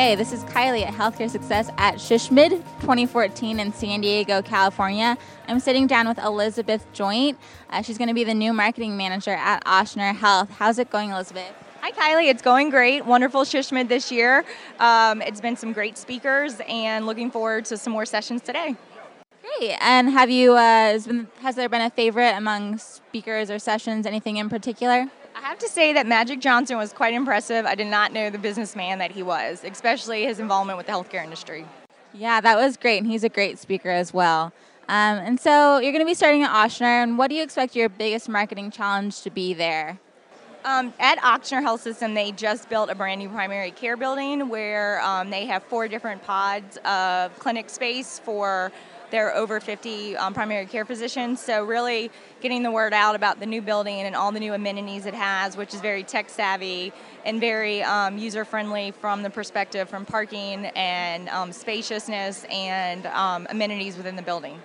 Hey, this is Kylie at Healthcare Success at SHSMD 2014 in San Diego, California. I'm sitting down with Elizabeth Joint. Uh, she's going to be the new marketing manager at Ochsner Health. How's it going, Elizabeth? Hi, Kylie. It's going great. Wonderful SHSMD this year. Um, it's been some great speakers, and looking forward to some more sessions today. Great. And have you? Uh, has, been, has there been a favorite among speakers or sessions? Anything in particular? I have to say that Magic Johnson was quite impressive. I did not know the businessman that he was, especially his involvement with the healthcare industry. Yeah, that was great, and he's a great speaker as well. Um, and so you're going to be starting at Ochsner, and what do you expect your biggest marketing challenge to be there? Um, at Ochsner Health System, they just built a brand new primary care building where um, they have four different pods of clinic space for there are over 50 um, primary care physicians. So, really getting the word out about the new building and all the new amenities it has, which is very tech savvy and very um, user friendly from the perspective from parking and um, spaciousness and um, amenities within the building.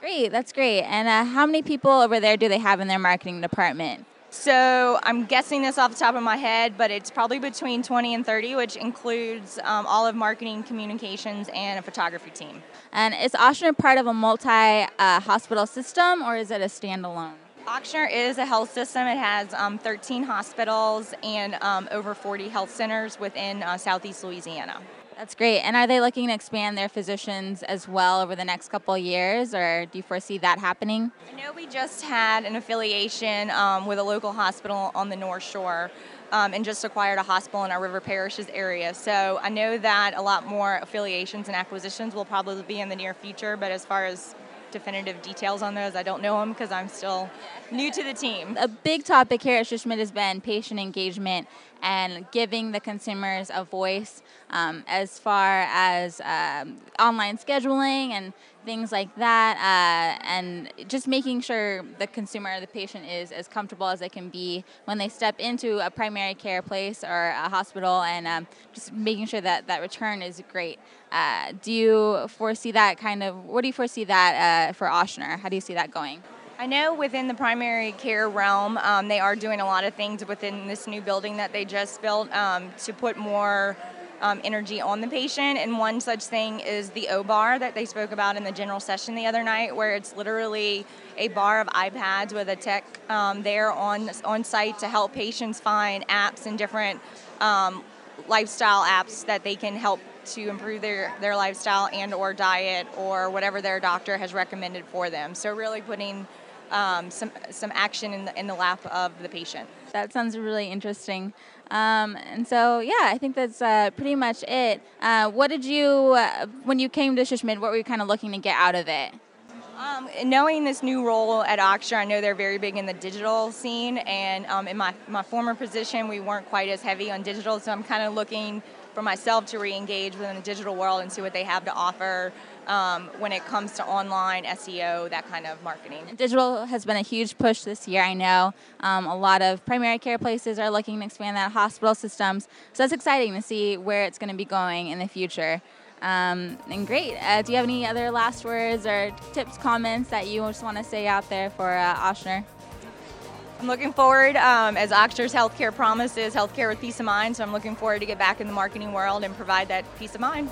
Great, that's great. And uh, how many people over there do they have in their marketing department? So I'm guessing this off the top of my head, but it's probably between 20 and 30, which includes um, all of marketing, communications, and a photography team. And is Ochsner part of a multi-hospital uh, system, or is it a standalone? Ochsner is a health system. It has um, 13 hospitals and um, over 40 health centers within uh, southeast Louisiana. That's great. And are they looking to expand their physicians as well over the next couple years, or do you foresee that happening? I know we just had an affiliation um, with a local hospital on the North Shore. Um, and just acquired a hospital in our River Parishes area. So I know that a lot more affiliations and acquisitions will probably be in the near future, but as far as definitive details on those. I don't know them because I'm still new to the team. A big topic here at SHSMD has been patient engagement and giving the consumers a voice um, as far as um, online scheduling and things like that, uh, and just making sure the consumer, the patient, is as comfortable as they can be when they step into a primary care place or a hospital, and um, just making sure that that return is great. Uh, do you foresee that kind of? What do you foresee that uh, for Ochsner? How do you see that going? I know within the primary care realm, um, they are doing a lot of things within this new building that they just built um, to put more um, energy on the patient. And one such thing is the O bar that they spoke about in the general session the other night, where it's literally a bar of iPads with a tech um, there on on site to help patients find apps and different um, lifestyle apps that they can help to improve their, their lifestyle and or diet or whatever their doctor has recommended for them. So really putting um, some some action in the in the lap of the patient. That sounds really interesting. Um, and so, yeah, I think that's uh, pretty much it. Uh, what did you, uh, when you came to SHSMD, what were you kind of looking to get out of it? Um, knowing this new role at Ochsner, I know they're very big in the digital scene, and um, in my, my former position, we weren't quite as heavy on digital, so I'm kind of looking for myself to re-engage within the digital world and see what they have to offer um, when it comes to online SEO, that kind of marketing. Digital has been a huge push this year. I know um, a lot of primary care places are looking to expand that hospital systems, so that's exciting to see where it's going to be going in the future. Um, and great. Uh, do you have any other last words or tips, comments that you just want to say out there for uh, Ochsner? I'm looking forward, um, as Ochsner's healthcare promises, healthcare with peace of mind. So I'm looking forward to get back in the marketing world and provide that peace of mind.